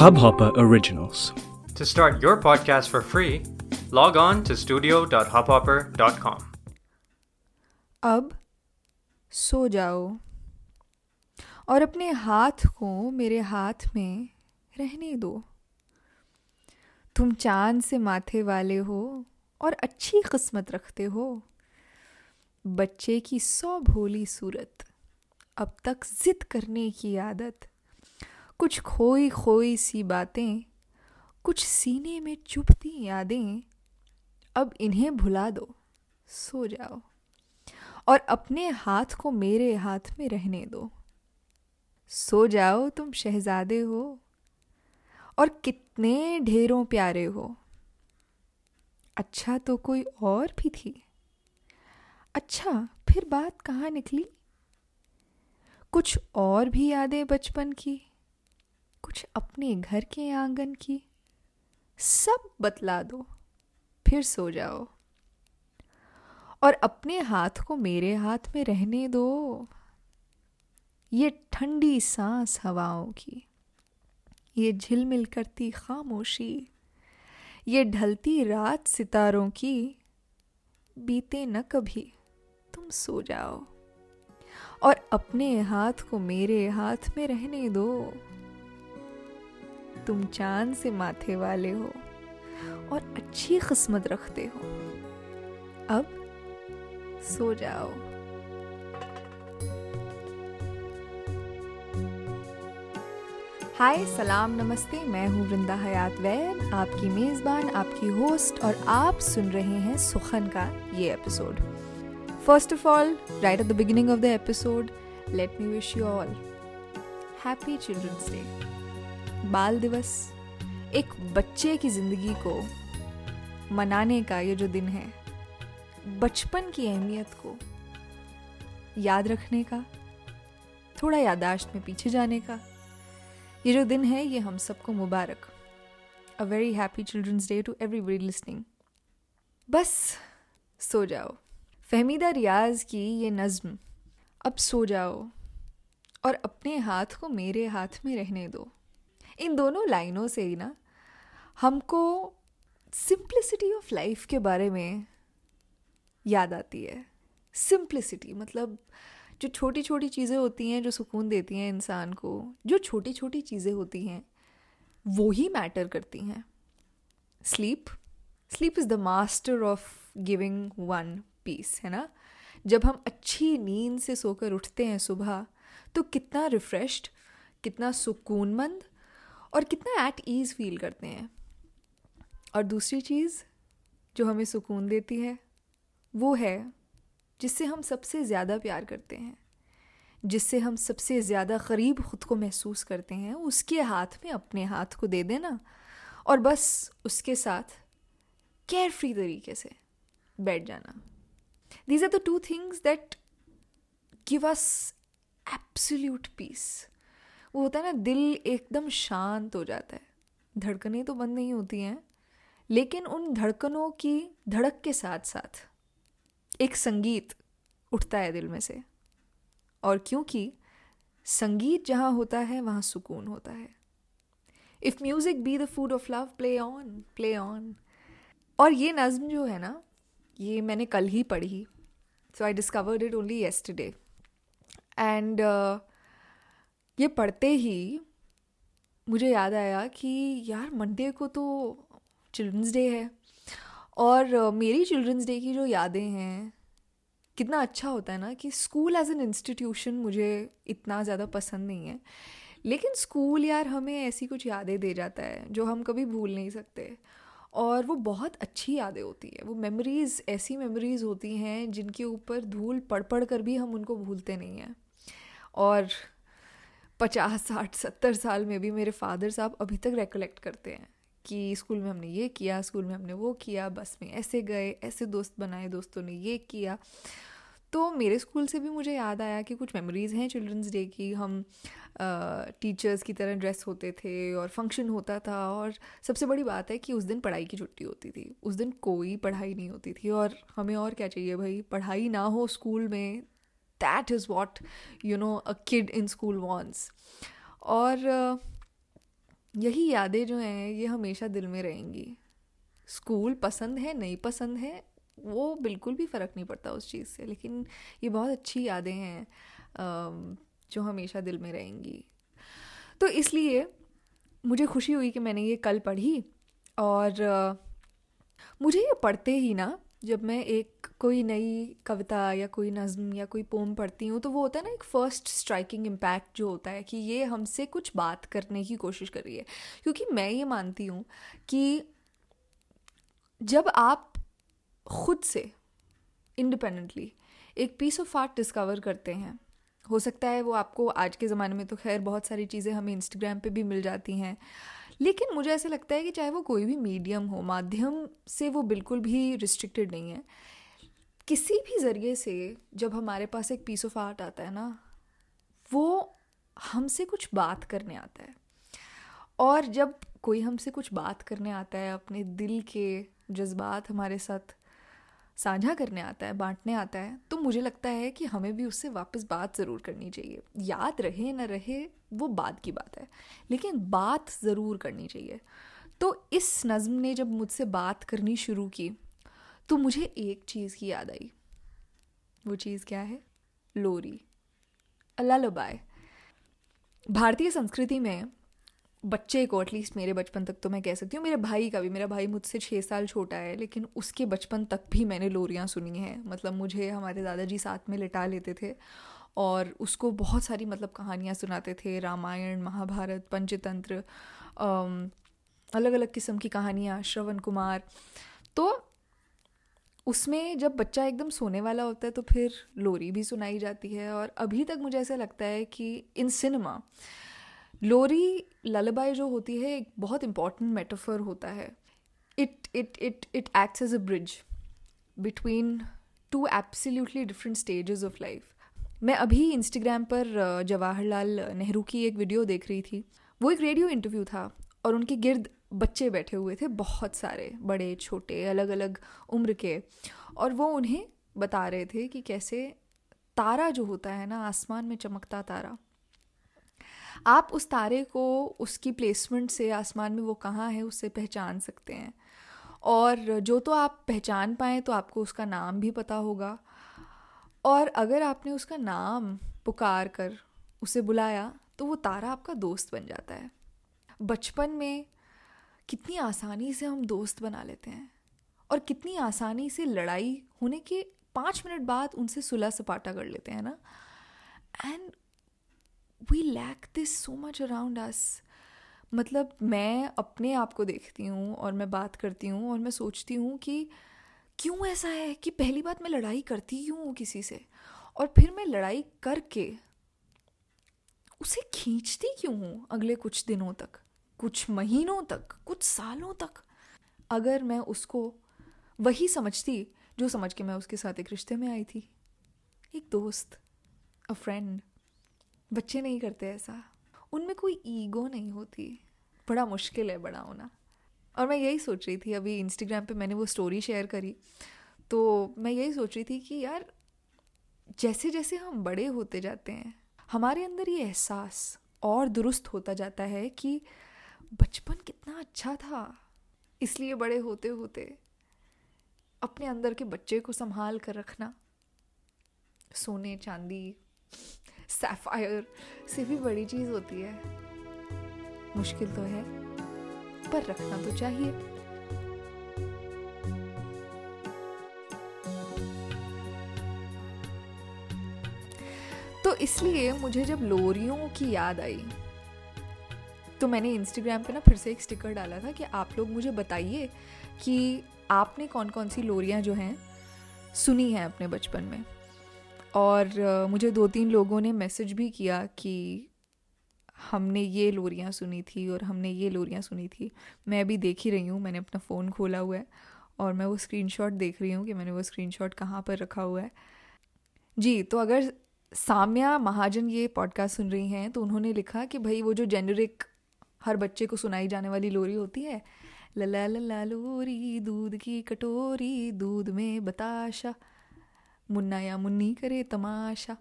Hubhopper Originals. To start your podcast for free, log on to studio.hubhopper.com. अब सो जाओ और अपने हाथ को मेरे हाथ में रहने दो तुम चाँद से माथे वाले हो और अच्छी किस्मत रखते हो बच्चे की सौ भोली सूरत अब तक जिद करने की आदत कुछ खोई खोई सी बातें, कुछ सीने में चुभती यादें, अब इन्हें भुला दो, सो जाओ। और अपने हाथ को मेरे हाथ में रहने दो। सो जाओ तुम शहजादे हो, और कितने ढेरों प्यारे हो। अच्छा तो कोई और भी थी। अच्छा फिर बात कहाँ निकली? कुछ और भी यादें बचपन की? कुछ अपने घर के आँगन की। सब बतला दो, फिर सो जाओ। और अपने हाथ को मेरे हाथ में रहने दो। ये ठंडी सांस हवाओं की, ये झिलमिल करती खामोशी, ये ढलती रात सितारों की, बीते न कभी तुम सो जाओ। और अपने हाथ को मेरे हाथ में रहने दो। तुम चाँद से माथे वाले हो और अच्छी किस्मत रखते हो। अब सो जाओ। हाय, सलाम, नमस्ते, मैं हूँ वृंदा हयात वैद आपकी मेज़बान, आपकी होस्ट और आप सुन रहे हैं सुखन का ये episode. First of all right at the beginning of the episode let me wish you all happy children's day बाल दिवस, एक बच्चे की ज़िंदगी को मनाने का ये जो दिन है, बचपन की अहमियत को याद रखने का, थोड़ा यादाश्त में पीछे जाने का, ये जो दिन है, ये हम सबको मुबारक। A very happy children's day to everybody listening बस, सो जाओ। फहमीदा रियाज की ये नज़म, अब सो जाओ और अपने हाथ को मेरे हाथ में रहने दो। इन दोनों लाइनों से ही ना, हमको सिंप्लिसिटी ऑफ़ लाइफ के बारे में याद आती है। सिंप्लिसिटी मतलब जो छोटी छोटी चीज़ें होती हैं, जो सुकून देती हैं इंसान को, जो छोटी छोटी चीज़ें होती हैं, वो ही मैटर करती हैं। Sleep sleep is the master of giving one peace है ना? जब हम अच्छी नींद से सोकर उठते हैं सुबह तो कितना रिफ़्रेश्ड कितना सुकूनमंद और कितना एट ईज़ फील करते हैं। और दूसरी चीज़ जो हमें सुकून देती है, वो है जिससे हम सबसे ज़्यादा प्यार करते हैं। जिससे हम सबसे ज़्यादा करीब ख़ुद को महसूस करते हैं, उसके हाथ में अपने हाथ को दे देना और बस उसके साथ केयर फ्री तरीके से बैठ जाना। These are the two things that give us absolute peace वो होता है ना, दिल एकदम शांत हो जाता है। धड़कनें तो बंद नहीं होती हैं, लेकिन उन धड़कनों की धड़क के साथ साथ एक संगीत उठता है दिल में से। और क्योंकि संगीत जहाँ होता है, वहाँ सुकून होता है। If music be the food of love play on play on और ये नज़म जो है ना, ये मैंने कल ही पढ़ी। So I discovered it only yesterday and ये पढ़ते ही मुझे याद आया कि यार मंडे को तो चिल्ड्रंस डे है और मेरी चिल्ड्रंस डे की जो यादें हैं, कितना अच्छा होता है ना कि स्कूल एज एन इंस्टीट्यूशन मुझे इतना ज़्यादा पसंद नहीं है। लेकिन स्कूल यार हमें ऐसी कुछ यादें दे जाता है जो हम कभी भूल नहीं सकते और वो बहुत अच्छी यादें होती है। वो मेमोरीज़ ऐसी मेमोरीज़ होती हैं जिनके ऊपर धूल पढ़ पढ़ कर भी हम उनको भूलते नहीं हैं। और पचास, साठ, सत्तर साल में भी मेरे फादर साहब अभी तक रिकलेक्ट करते हैं कि स्कूल में हमने ये किया, स्कूल में हमने वो किया, बस में ऐसे गए, ऐसे दोस्त बनाए, दोस्तों ने ये किया। तो मेरे स्कूल से भी मुझे याद आया कि कुछ मेमोरीज़ हैं चिल्ड्रंस डे की। हम टीचर्स की तरह ड्रेस होते थे और फ़ंक्शन होता था और सबसे बड़ी बात है कि उस दिन पढ़ाई की छुट्टी होती थी। उस दिन कोई पढ़ाई नहीं होती थी और हमें और क्या चाहिए भाई? पढ़ाई ना हो स्कूल में that is what you know a kid in school wants और यही यादें जो हैं, ये हमेशा दिल में रहेंगी। स्कूल पसंद है, नहीं पसंद है, वो बिल्कुल भी फ़र्क नहीं पड़ता उस चीज़ से। लेकिन ये बहुत अच्छी यादें हैं जो हमेशा दिल में रहेंगी। तो इसलिए मुझे खुशी हुई कि मैंने ये कल पढ़ी और मुझे ये पढ़ते ही ना जब मैं एक कोई नई कविता या कोई नज़म या कोई पोम पढ़ती हूँ तो वो होता है ना एक फ़र्स्ट स्ट्राइकिंग इम्पैक्ट जो होता है कि ये हमसे कुछ बात करने की कोशिश कर रही है। क्योंकि मैं ये मानती हूँ कि जब आप खुद से इंडिपेंडेंटली एक पीस ऑफ़ आर्ट डिस्कवर करते हैं, हो सकता है वो आपको आज के ज़माने में तो खैर बहुत सारी चीज़ें हमें इंस्टाग्राम पे भी मिल जाती हैं। लेकिन मुझे ऐसा लगता है कि चाहे वो कोई भी मीडियम हो, माध्यम से वो बिल्कुल भी रिस्ट्रिक्टेड नहीं है। किसी भी ज़रिए से जब हमारे पास एक पीस ऑफ़ आर्ट आता है ना, वो हमसे कुछ बात करने आता है। और जब कोई हमसे कुछ बात करने आता है अपने दिल के जज्बात हमारे साथ साझा करने आता है, बांटने आता है तो मुझे लगता है कि हमें भी उससे वापस बात ज़रूर करनी चाहिए। याद रहे न रहे, वो बाद की बात है, लेकिन बात ज़रूर करनी चाहिए। तो इस नज़म ने जब मुझसे बात करनी शुरू की तो मुझे एक चीज़ की याद आई। वो चीज़ क्या है? लोरी। अल्लाह भारतीय संस्कृति में बच्चे को एटलीस्ट मेरे बचपन तक तो मैं कह सकती हूँ, मेरे भाई का भी, मेरा भाई मुझसे छः साल छोटा है, लेकिन उसके बचपन तक भी मैंने लोरियाँ सुनी हैं। मतलब मुझे हमारे दादाजी साथ में लिटा लेते थे और उसको बहुत सारी मतलब कहानियाँ सुनाते थे, रामायण, महाभारत, पंचतंत्र अलग अलग किस्म की कहानियाँ, श्रवण कुमार। तो उसमें जब बच्चा एकदम सोने वाला होता है तो फिर लोरी भी सुनाई जाती है और अभी तक मुझे ऐसा लगता है कि इन सिनेमा लोरी ललबाई जो होती है, एक बहुत इंपॉर्टेंट मेटाफर होता है। It it it it acts as a bridge between two absolutely different stages of life मैं अभी इंस्टाग्राम पर जवाहरलाल नेहरू की एक वीडियो देख रही थी। वो एक रेडियो इंटरव्यू था और उनके गिर्द बच्चे बैठे हुए थे, बहुत सारे, बड़े, छोटे अलग अलग उम्र के। और वो उन्हें बता रहे थे कि कैसे तारा जो होता है ना, आसमान में चमकता तारा आप उस तारे को, उसकी प्लेसमेंट से आसमान में वो कहाँ है, उससे पहचान सकते हैं। और जो तो आप पहचान पाएँ तो आपको उसका नाम भी पता होगा। और अगर आपने उसका नाम पुकार कर, उसे बुलाया तो वो तारा आपका दोस्त बन जाता है। बचपन में कितनी आसानी से हम दोस्त बना लेते हैं। और कितनी आसानी से लड़ाई होने के पाँच मिनट बाद उनसे सुलह सपाटा कर लेते हैं ना। And we lack this so much around us मतलब मैं अपने आप को देखती हूँ और मैं बात करती हूँ और मैं सोचती हूँ कि क्यों ऐसा है कि पहली बात मैं लड़ाई करती क्यों हूँ किसी से और फिर मैं लड़ाई करके उसे खींचती क्यों हूँ अगले कुछ दिनों तक, कुछ महीनों तक, कुछ सालों तक? अगर मैं उसको वही समझती जो समझ के मैं उसके साथ एक रिश्ते में आई थी, एक दोस्त अ फ्रेंड बच्चे नहीं करते ऐसा। उनमें कोई ईगो नहीं होती। बड़ा मुश्किल है, बड़ा होना। और मैं यही सोच रही थी, अभी इंस्टाग्राम पे मैंने वो स्टोरी शेयर करी तो मैं यही सोच रही थी कि यार जैसे जैसे हम बड़े होते जाते हैं, हमारे अंदर ये एहसास और दुरुस्त होता जाता है कि बचपन कितना अच्छा था। इसलिए बड़े होते होते अपने अंदर के बच्चे को संभाल कर रखना। सोने, चांदी सैफायर से भी बड़ी चीज़ होती है। मुश्किल तो है, पर रखना तो चाहिए। तो इसलिए मुझे जब लोरियों की याद आई तो मैंने इंस्टाग्राम पे ना फिर से एक स्टिकर डाला था कि आप लोग मुझे बताइए कि आपने कौन कौन सी लोरियाँ जो हैं सुनी हैं अपने बचपन में। और मुझे दो तीन लोगों ने मैसेज भी किया कि हमने ये लोरियाँ सुनी थी और हमने ये लोरियाँ सुनी थी। मैं भी देख ही रही हूँ, मैंने अपना फ़ोन खोला हुआ है और मैं वो स्क्रीनशॉट देख रही हूँ कि मैंने वो स्क्रीनशॉट कहाँ पर रखा हुआ है। जी तो अगर साम्या महाजन ये पॉडकास्ट सुन रही हैं तो उन्होंने लिखा कि भाई वो जो जेनरिक हर बच्चे को सुनाई जाने वाली लोरी होती है, लला लला लोरी दूध की कटोरी, दूध में बताशा। मुन्ना या मुन्नी करे तमाशा।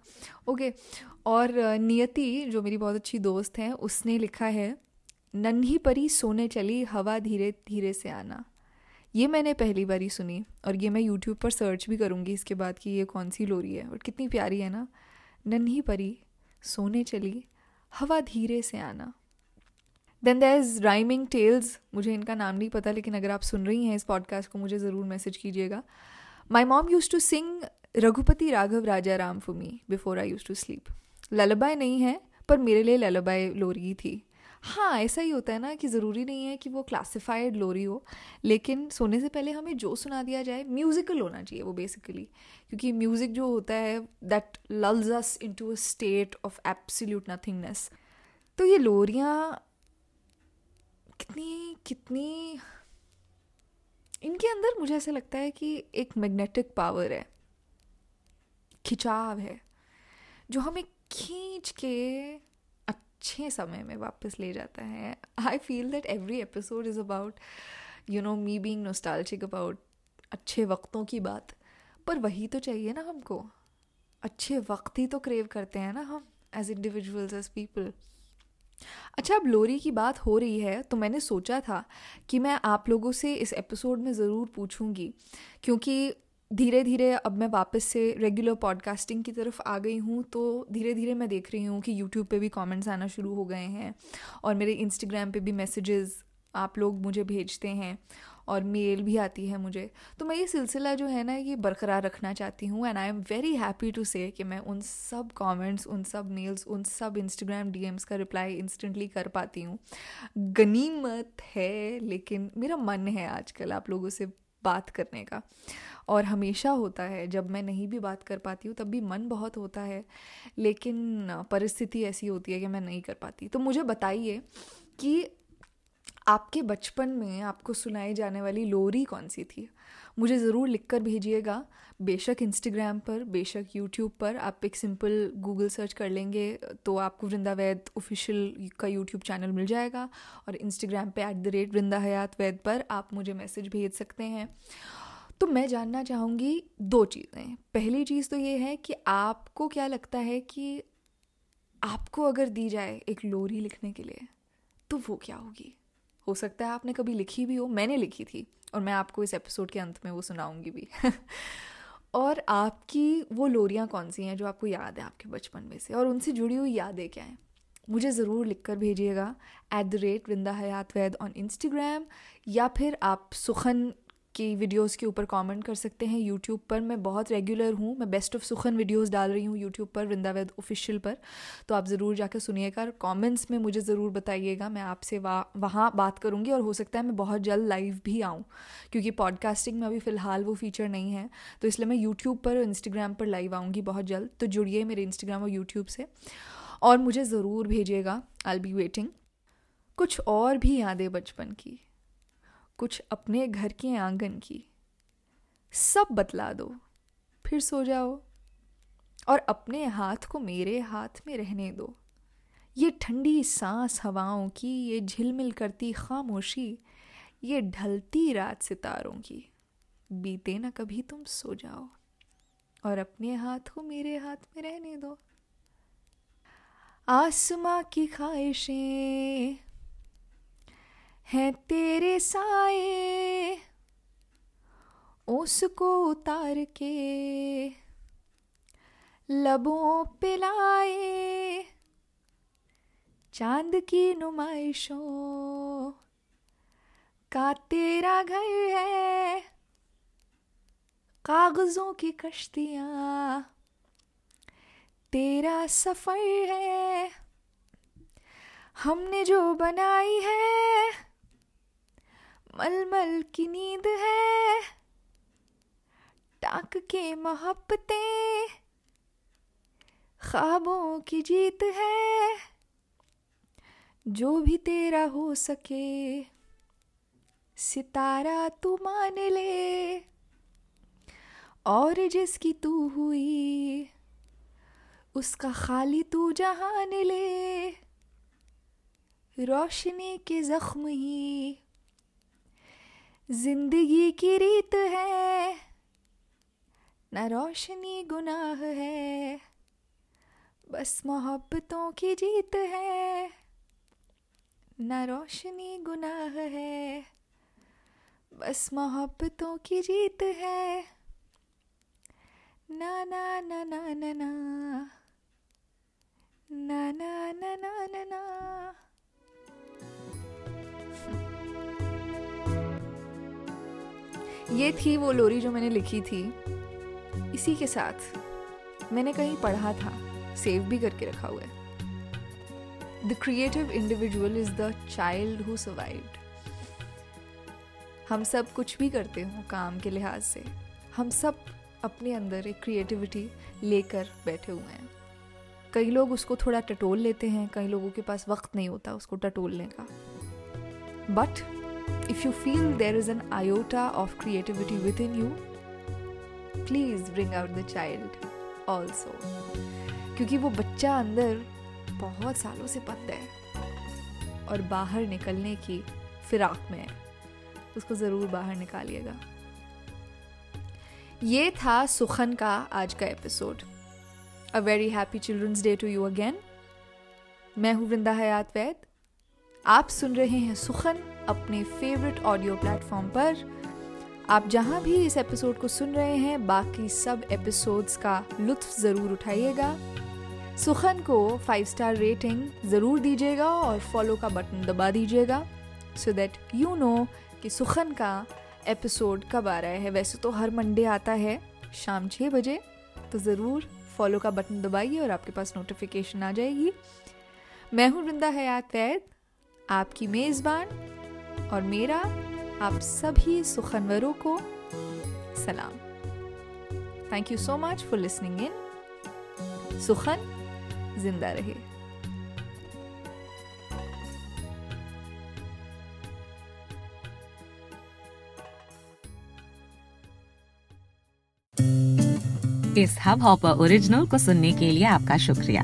ओके, और नियति, जो मेरी बहुत अच्छी दोस्त है, उसने लिखा है, नन्ही परी सोने चली, हवा धीरे धीरे से आना। ये मैंने पहली बारी सुनी, और ये मैं यूट्यूब पर सर्च भी करूँगी इसके बाद कि ये कौन सी लोरी है बट कितनी प्यारी है ना। नन्ही परी सोने चली, हवा धीरे से आना। Then there is rhyming tales मुझे इनका नाम नहीं पता, लेकिन अगर आप सुन रही हैं इस पॉडकास्ट को, मुझे ज़रूर मैसेज कीजिएगा। My mom use to sing Raghupati Raghav Raja Ram for me before I use to sleep lullaby नहीं है, पर मेरे लिए ललबाई लोरी थी। हाँ ऐसा ही होता है ना कि ज़रूरी नहीं है कि वो क्लासिफाइड लोरी हो, लेकिन सोने से पहले हमें जो सुना दिया जाए म्यूज़िकल होना चाहिए वो बेसिकली क्योंकि म्यूज़िक जो होता है that lulls us into a state of absolute nothingness तो ये लोरियाँ कितनी कितनी, इनके अंदर मुझे ऐसा लगता है कि एक मैग्नेटिक पावर है। खिंचाव है, जो हमें खींच के अच्छे समय में वापस ले जाता है। I feel that every episode is about you know me being nostalgic about अच्छे वक्तों की बात। पर वही तो चाहिए ना हमको। अच्छे वक्त ही तो क्रेव करते हैं ना हम एज इंडिविजुअल्स एज पीपल अच्छा अब लोरी की बात हो रही है तो मैंने सोचा था कि मैं आप लोगों से इस एपिसोड में ज़रूर पूछूँगी, क्योंकि धीरे धीरे अब मैं वापस से रेगुलर पॉडकास्टिंग की तरफ़ आ गई हूँ तो धीरे धीरे मैं देख रही हूँ कि यूट्यूब पे भी कमेंट्स आना शुरू हो गए हैं और मेरे इंस्टाग्राम पे भी मैसेजेस आप लोग मुझे भेजते हैं और मेल भी आती है मुझे। तो मैं ये सिलसिला जो है ना, ये बरकरार रखना चाहती हूँ and I am very happy to say कि मैं उन सब कमेंट्स उन सब मेल्स उन सब इंस्टाग्राम डीएम्स का रिप्लाई इंस्टेंटली कर पाती हूँ। गनीमत है, लेकिन मेरा मन है आजकल आप लोगों से बात करने का। और हमेशा होता है। जब मैं नहीं भी बात कर पाती हूँ, तब भी मन बहुत होता है, लेकिन परिस्थिति ऐसी होती है कि मैं नहीं कर पाती। तो मुझे बताइए कि आपके बचपन में आपको सुनाई जाने वाली लोरी कौन सी थी? मुझे ज़रूर लिख कर भेजिएगा। बेशक इंस्टाग्राम पर, बेशक यूट्यूब पर। आप एक सिंपल गूगल सर्च कर लेंगे तो आपको वृंदा वैद ऑफिशियल का यूट्यूब चैनल मिल जाएगा। और इंस्टाग्राम पे at the rate Vrinda Hayat Vaid पर आप मुझे मैसेज भेज सकते हैं। तो मैं जानना चाहूँगी दो चीज़ें। पहली चीज़ तो ये है कि आपको क्या लगता है कि आपको अगर दी जाए एक लोरी लिखने के लिए तो वो क्या होगी? हो सकता है आपने कभी लिखी भी हो, मैंने लिखी थी, और मैं आपको इस एपिसोड के अंत में वो सुनाऊँगी भी। और आपकी वो लोरियाँ कौन सी हैं जो आपको याद है आपके बचपन में से? और उनसे जुड़ी हुई यादें क्या हैं? मुझे ज़रूर लिख कर भेजिएगा at the rate Vrinda Hayat Vaid on Instagram या फिर आप सुखन की वीडियोस के ऊपर कमेंट कर सकते हैं यूट्यूब पर। मैं बहुत रेगुलर हूँ। मैं बेस्ट ऑफ़ सुखन वीडियोस डाल रही हूँ यूट्यूब पर वृंदावैद ऑफिशियल पर। तो आप ज़रूर जाकर सुनिएगा और कॉमेंट्स में मुझे ज़रूर बताइएगा। मैं आपसे वहाँ वहाँ बात करूँगी और हो सकता है मैं बहुत जल्द लाइव भी आऊँ, क्योंकि पॉडकास्टिंग में अभी फ़िलहाल वो फीचर नहीं है। तो इसलिए मैं यूट्यूब पर और इंस्टाग्राम पर लाइव आऊँगी बहुत जल्द। तो जुड़िए मेरे इंस्टाग्राम और यूट्यूब से और मुझे ज़रूर भेजिएगा। आई बी वेटिंग कुछ और भी यादें बचपन की। कुछ अपने घर के आँगन की। सब बतला दो, फिर सो जाओ। और अपने हाथ को मेरे हाथ में रहने दो। ये ठंडी सांस हवाओं की, ये झिलमिल करती खामोशी, ये ढलती रात सितारों की। बीते ना कभी तुम सो जाओ और अपने हाथ को मेरे हाथ में रहने दो। आसमां की ख्वाहिशें हैं तेरे साए। उसको उतार के लबों पे लाए। चाँद की नुमाइशों का तेरा घर है। कागजों की कश्तियाँ तेरा सफ़र है। हमने जो बनाई है मलमल की नींद है। टाक के मोहब्बतें, ख्वाबों की जीत है। जो भी तेरा हो सके, सितारा तू मान ले। और जिसकी तू हुई, उसका खाली तू जहान ले। रोशनी के जख्म ही ज़िंदगी की रीत है न रोशनी गुनाह है बस मोहब्बतों की जीत है न रोशनी गुनाह है बस मोहब्बतों की जीत है ना ना ना ना ना ना ना ना ना ना ना ना ये थी वो लोरी जो मैंने लिखी थी। इसी के साथ मैंने कहीं पढ़ा था, सेव भी करके रखा हुआ है। The creative individual is the child who survived हम सब कुछ भी करते हो काम के लिहाज से। हम सब अपने अंदर एक क्रिएटिविटी लेकर बैठे हुए हैं। कई लोग उसको थोड़ा टटोल लेते हैं, कई लोगों के पास वक्त नहीं होता उसको टटोलने का। But you feel there is an iota of creativity within you please bring out the child also क्योंकि वो बच्चा अंदर बहुत सालों से पता है और बाहर निकलने की फिराक में है उसको ज़रूर बाहर निकालिएगा ये था सुखन का आज का episode a very happy children's day to you again मैं हूँ वृंदा हयात वैद आप सुन रहे हैं सुखन अपने फेवरेट ऑडियो प्लेटफॉर्म पर। आप जहाँ भी इस एपिसोड को सुन रहे हैं, बाकी सब एपिसोड्स का लुत्फ ज़रूर उठाइएगा। सुखन को फाइव स्टार रेटिंग ज़रूर दीजिएगा और फॉलो का बटन दबा दीजिएगा सो दैट यू नो कि सुखन का एपिसोड कब आ रहा है। वैसे तो हर मंडे आता है शाम छः बजे तो ज़रूर फॉलो का बटन दबाइए और आपके पास नोटिफिकेशन आ जाएगी। मैं हूँ वृंदा हयात वैद, आपकी मेज़बान और मेरा आप सभी सुखनवरों को सलाम। Thank you so much for listening in Sukhan ज़िंदा रहे। इस हब हॉपर ओरिजिनल को सुनने के लिए आपका शुक्रिया।